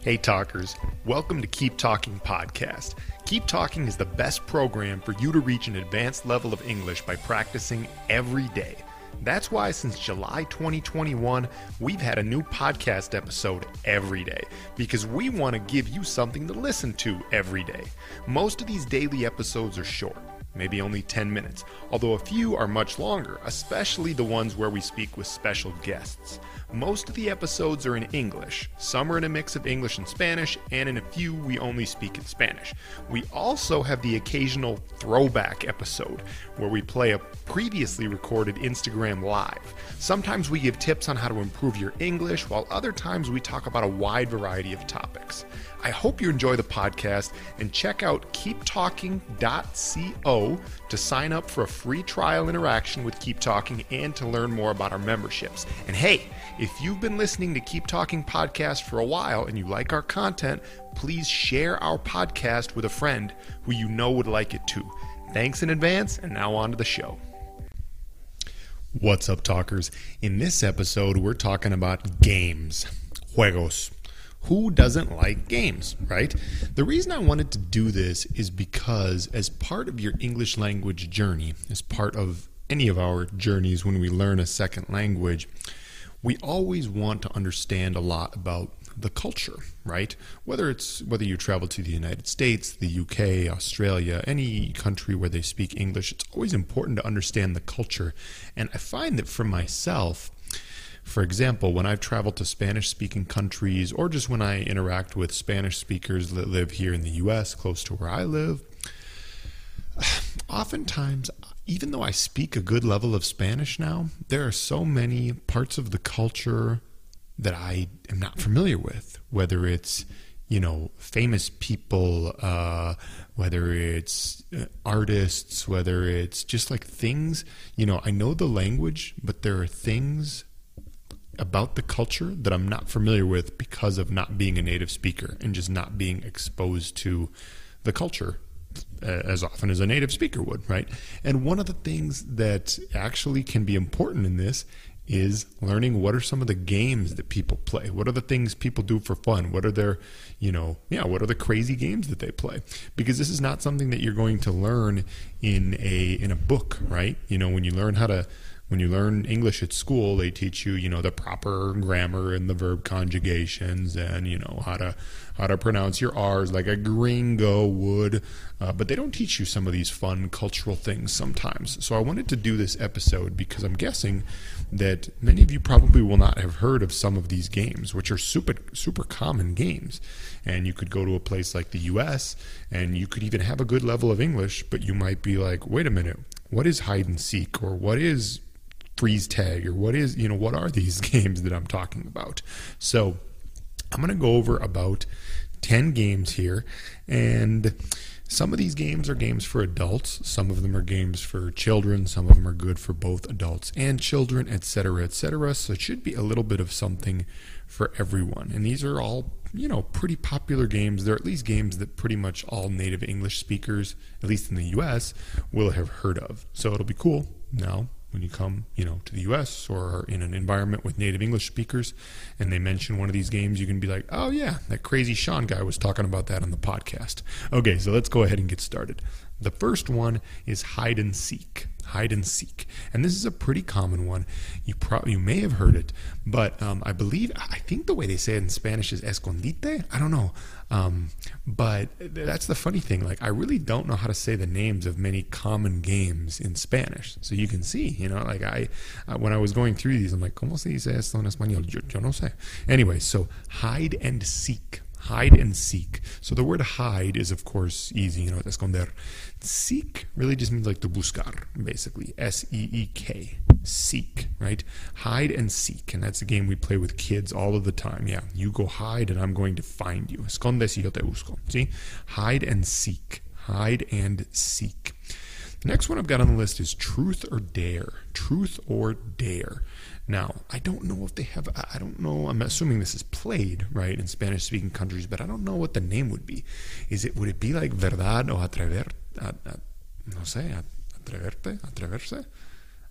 Hey, talkers. Welcome to Keep Talking Podcast. Keep Talking is the best program for you to reach an advanced level of English by practicing every day. That's why since July 2021, we've had a new podcast episode every day because we want to give you something to listen to every day. Most of these daily episodes are short maybe only 10 minutes, although a few are much longer, especially the ones where we speak with special guests. Most of the episodes are in English, some are in a mix of English and Spanish, and in a few we only speak in Spanish. We also have the occasional throwback episode where we play a previously recorded Instagram Live. Sometimes we give tips on how to improve your English, while other times we talk about a wide variety of topics. I hope you enjoy the podcast and check out keeptalking.co to sign up for a free trial interaction with Keep Talking and to learn more about our memberships. And hey, if you've been listening to Keep Talking podcast for a while and you like our content, please share our podcast with a friend who you know would like it too. Thanks in advance, and now on to the show. What's up, talkers? In this episode, we're talking about games, juegos. Who doesn't like games, right? The reason I wanted to do this is because, as part of your English language journey, as part of any of our journeys when we learn a second language, we always want to understand a lot about the culture, right? Whether it's whether you travel to the United States, the UK, Australia, any country where they speak English, it's always important to understand the culture. And I find that for myself, for example, when I've traveled to Spanish speaking countries or just when I interact with Spanish speakers that live here in the US, close to where I live, oftentimes, even though I speak a good level of Spanish now, there are so many parts of the culture that I am not familiar with, whether it's you know famous people uh, whether it's uh, artists whether it's just like things you know i know the language but there are things about the culture that I'm not familiar with because of not being a native speaker and just not being exposed to the culture uh, as often as a native speaker would, right? And one of the things that actually can be important in this is learning what are some of the games that people play. What are the things people do for fun? What are their, you know, yeah, what are the crazy games that they play? Because this is not something that you're going to learn in a in a book, right? You know, when you learn how to when you learn English at school, they teach you, you know, the proper grammar and the verb conjugations, and you know how to how to pronounce your R's like a gringo would. Uh, but they don't teach you some of these fun cultural things sometimes. So I wanted to do this episode because I'm guessing that many of you probably will not have heard of some of these games, which are super super common games. And you could go to a place like the U.S. and you could even have a good level of English, but you might be like, wait a minute, what is hide and seek, or what is freeze tag or what is you know what are these games that I'm talking about? So I'm going to go over about 10 games here and some of these games are games for adults some of them are games for children some of them are good for both adults and children etc etc so it should be a little bit of something for everyone. And these are all you know pretty popular games. They're at least games that pretty much all native english speakers at least in the us will have heard of. So it'll be cool. Now when you come, you know, to the U.S. or in an environment with native English speakers, and they mention one of these games, you can be like, "Oh yeah, that crazy Sean guy was talking about that on the podcast." Okay, so let's go ahead and get started. The first one is hide and seek. Hide and seek, and this is a pretty common one. You probably you may have heard it, but um, I believe I think the way they say it in Spanish is escondite. I don't know, um, but that's the funny thing. Like I really don't know how to say the names of many common games in Spanish. So you can see, you know, like I when I was going through these, I'm like, ¿cómo se dice esto en español? Yo, yo no sé. Anyway, so hide and seek hide and seek. So the word hide is, of course, easy, you know, esconder. Seek really just means like to buscar, basically. S E E K. Seek, right? Hide and seek. And that's a game we play with kids all of the time. Yeah, you go hide and I'm going to find you. Esconde si yo te busco. See? Hide and seek. Hide and seek. The next one I've got on the list is truth or dare. Truth or dare. Now, I don't know if they have, I don't know, I'm assuming this is played, right, in Spanish speaking countries, but I don't know what the name would be. Is it, would it be like verdad o atrever, a, a, no sé, atreverte, atreverse?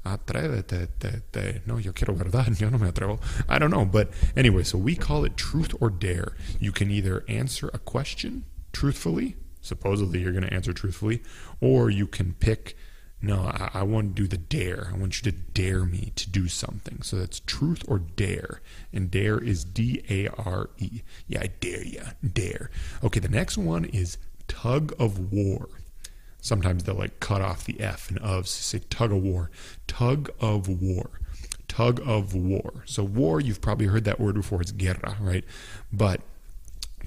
Atrévete, te, te. No, yo quiero verdad. Yo no me atrevo. I don't know. But anyway, so we call it truth or dare. You can either answer a question truthfully, supposedly you're going to answer truthfully, or you can pick, no, I, I want to do the dare. I want you to dare me to do something. So that's truth or dare. And dare is D A R E. Yeah, I dare you. Dare. Okay, the next one is tug of war. Sometimes they'll like cut off the F and of, so say tug of war. Tug of war. Tug of war. So war, you've probably heard that word before. It's guerra, right? But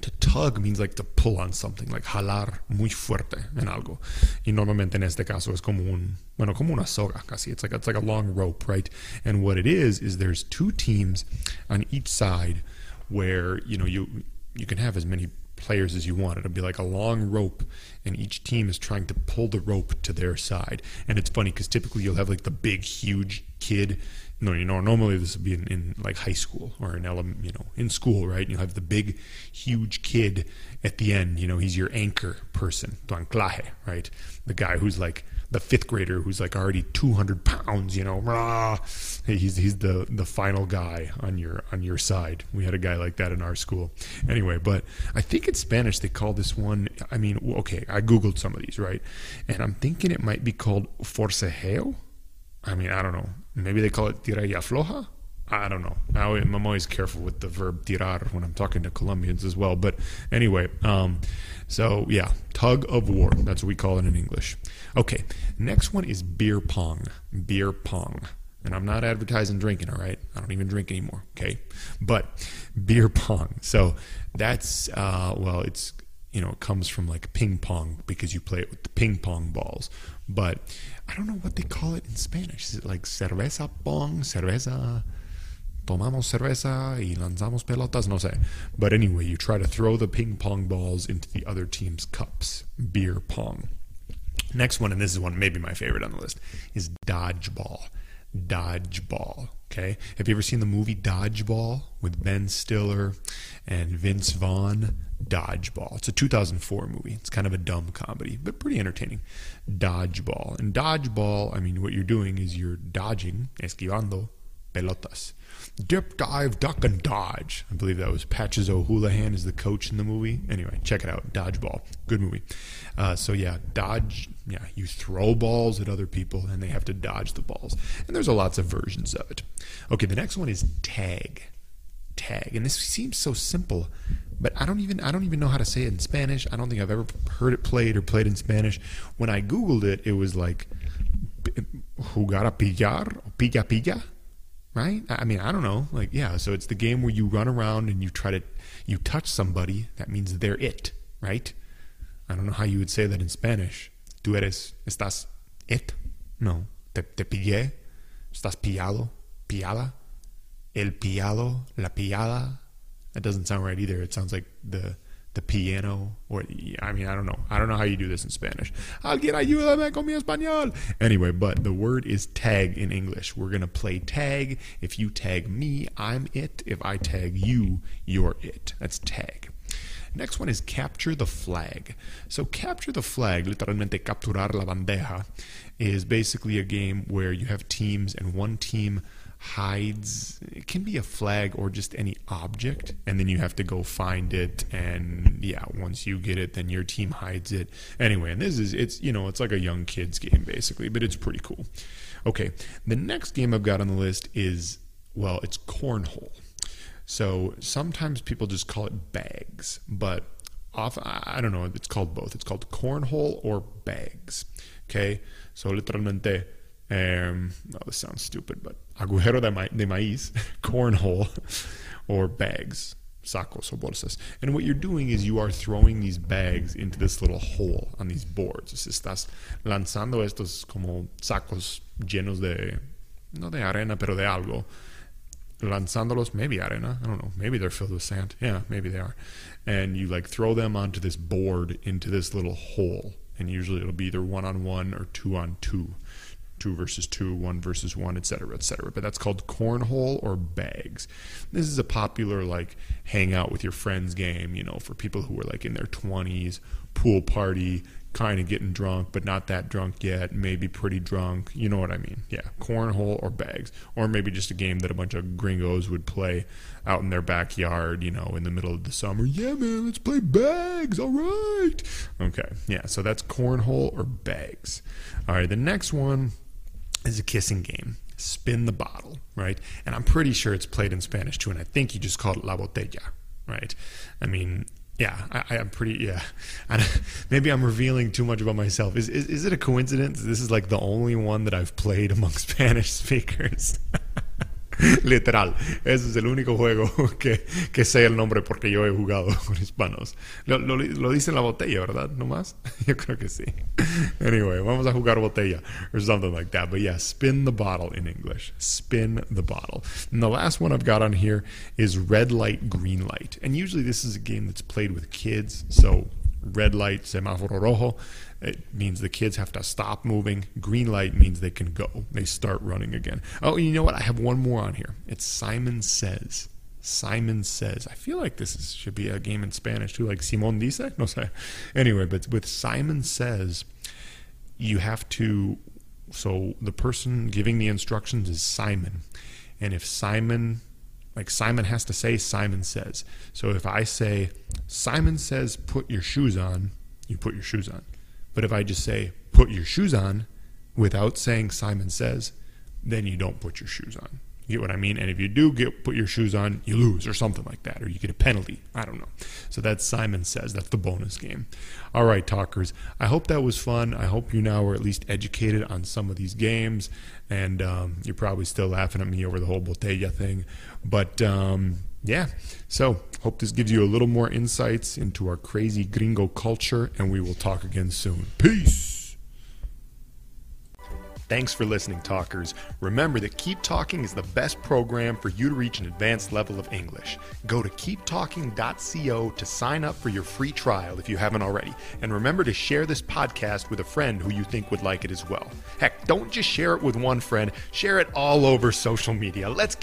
to tug means like to pull on something, like jalar muy fuerte en algo. Y normalmente en este caso es como un, bueno, como una soga casi. It's like, it's like a long rope, right? And what it is, is there's two teams on each side where, you know, you, you can have as many players as you want. It'll be like a long rope, and each team is trying to pull the rope to their side. And it's funny because typically you'll have like the big, huge kid. No, you know, normally this would be in, in like high school or in element, you know, in school, right? You have the big, huge kid at the end. You know, he's your anchor person, tu anclaje, right? The guy who's like the fifth grader who's like already 200 pounds you know rah, he's he's the the final guy on your on your side we had a guy like that in our school anyway but i think in spanish they call this one i mean okay i googled some of these right and i'm thinking it might be called forcejeo i mean i don't know maybe they call it tira y afloja I don't know. I'm always careful with the verb tirar when I'm talking to Colombians as well. But anyway, um, so yeah, tug of war. That's what we call it in English. Okay, next one is beer pong. Beer pong. And I'm not advertising drinking, all right? I don't even drink anymore, okay? But beer pong. So that's, uh, well, it's, you know, it comes from like ping pong because you play it with the ping pong balls. But I don't know what they call it in Spanish. Is it like cerveza pong? Cerveza tomamos cerveza y lanzamos pelotas, no sé. But anyway, you try to throw the ping pong balls into the other team's cups. Beer pong. Next one, and this is one maybe my favorite on the list, is dodgeball. Dodgeball. Okay. Have you ever seen the movie Dodgeball with Ben Stiller and Vince Vaughn? Dodgeball. It's a 2004 movie. It's kind of a dumb comedy, but pretty entertaining. Dodgeball. And dodgeball, I mean, what you're doing is you're dodging, esquivando pelotas. Dip, dive, duck, and dodge. I believe that was Patches O'Houlihan is the coach in the movie. Anyway, check it out. Dodgeball. Good movie. Uh, so, yeah, dodge. Yeah, you throw balls at other people and they have to dodge the balls. And there's a lots of versions of it. Okay, the next one is tag. Tag. And this seems so simple, but I don't even I don't even know how to say it in Spanish. I don't think I've ever heard it played or played in Spanish. When I googled it, it was like jugar a pillar pilla pilla right? I mean, I don't know. Like, yeah, so it's the game where you run around and you try to you touch somebody. That means they're it, right? I don't know how you would say that in Spanish. Tú eres, estás it? No. Te, te pillé. Estás pillado. Pillada. El pillado. La pillada. That doesn't sound right either. It sounds like the the piano or I mean I don't know. I don't know how you do this in Spanish. Alguien ayúdame con mi español. Anyway, but the word is tag in English. We're going to play tag. If you tag me, I'm it. If I tag you, you're it. That's tag. Next one is capture the flag. So capture the flag, literalmente capturar la bandeja, is basically a game where you have teams and one team hides it can be a flag or just any object and then you have to go find it and yeah once you get it then your team hides it. Anyway and this is it's you know it's like a young kids game basically but it's pretty cool. Okay the next game i've got on the list is well it's cornhole. So sometimes people just call it bags but off i don't know it's called both. It's called cornhole or bags okay? So literalmente um, no, this sounds stupid, but agujero de, ma- de maíz, cornhole, or bags, sacos or bolsas. And what you're doing is you are throwing these bags into this little hole on these boards. estás lanzando estos como sacos llenos de, no de arena, pero de algo. Lanzándolos, maybe arena, I don't know, maybe they're filled with sand. Yeah, maybe they are. And you like throw them onto this board into this little hole. And usually it'll be either one on one or two on two two versus two, one versus one, etc., etc. But that's called cornhole or bags. This is a popular like hang out with your friends game, you know, for people who are like in their 20s, pool party, kind of getting drunk, but not that drunk yet, maybe pretty drunk. You know what I mean? Yeah, cornhole or bags. Or maybe just a game that a bunch of gringos would play out in their backyard, you know, in the middle of the summer. Yeah, man, let's play bags. All right. Okay, yeah, so that's cornhole or bags. All right, the next one is a kissing game. Spin the bottle, right? And I'm pretty sure it's played in Spanish too, and I think you just call it la botella, right? I mean, yeah, I, am pretty. Yeah, maybe I'm revealing too much about myself. Is, is is it a coincidence? This is like the only one that I've played among Spanish speakers. Literal. Ese es el único juego que, que sé el nombre porque yo he jugado con hispanos. Lo, lo, dice la botella, ¿verdad? ¿No más? Yo creo que sí. Anyway, vamos a jugar botella or something like that. But yeah, spin the bottle in English. Spin the bottle. And the last one I've got on here is red light, green light. And usually this is a game that's played with kids. So red light, semáforo rojo. It means the kids have to stop moving. Green light means they can go. They start running again. Oh, you know what? I have one more on here. It's Simon Says. Simon Says. I feel like this is, should be a game in Spanish too, like Simon dice. No sé. Anyway, but with Simon Says, you have to. So the person giving the instructions is Simon. And if Simon like Simon has to say, Simon says. So if I say, Simon says, put your shoes on, you put your shoes on. But if I just say, put your shoes on, without saying Simon says, then you don't put your shoes on. You get what I mean? And if you do get put your shoes on, you lose or something like that, or you get a penalty. I don't know. So that's Simon says. That's the bonus game. All right, talkers. I hope that was fun. I hope you now are at least educated on some of these games, and um, you're probably still laughing at me over the whole botella thing. But um, yeah, so hope this gives you a little more insights into our crazy gringo culture, and we will talk again soon. Peace. Thanks for listening, talkers. Remember that Keep Talking is the best program for you to reach an advanced level of English. Go to keeptalking.co to sign up for your free trial if you haven't already. And remember to share this podcast with a friend who you think would like it as well. Heck, don't just share it with one friend, share it all over social media. Let's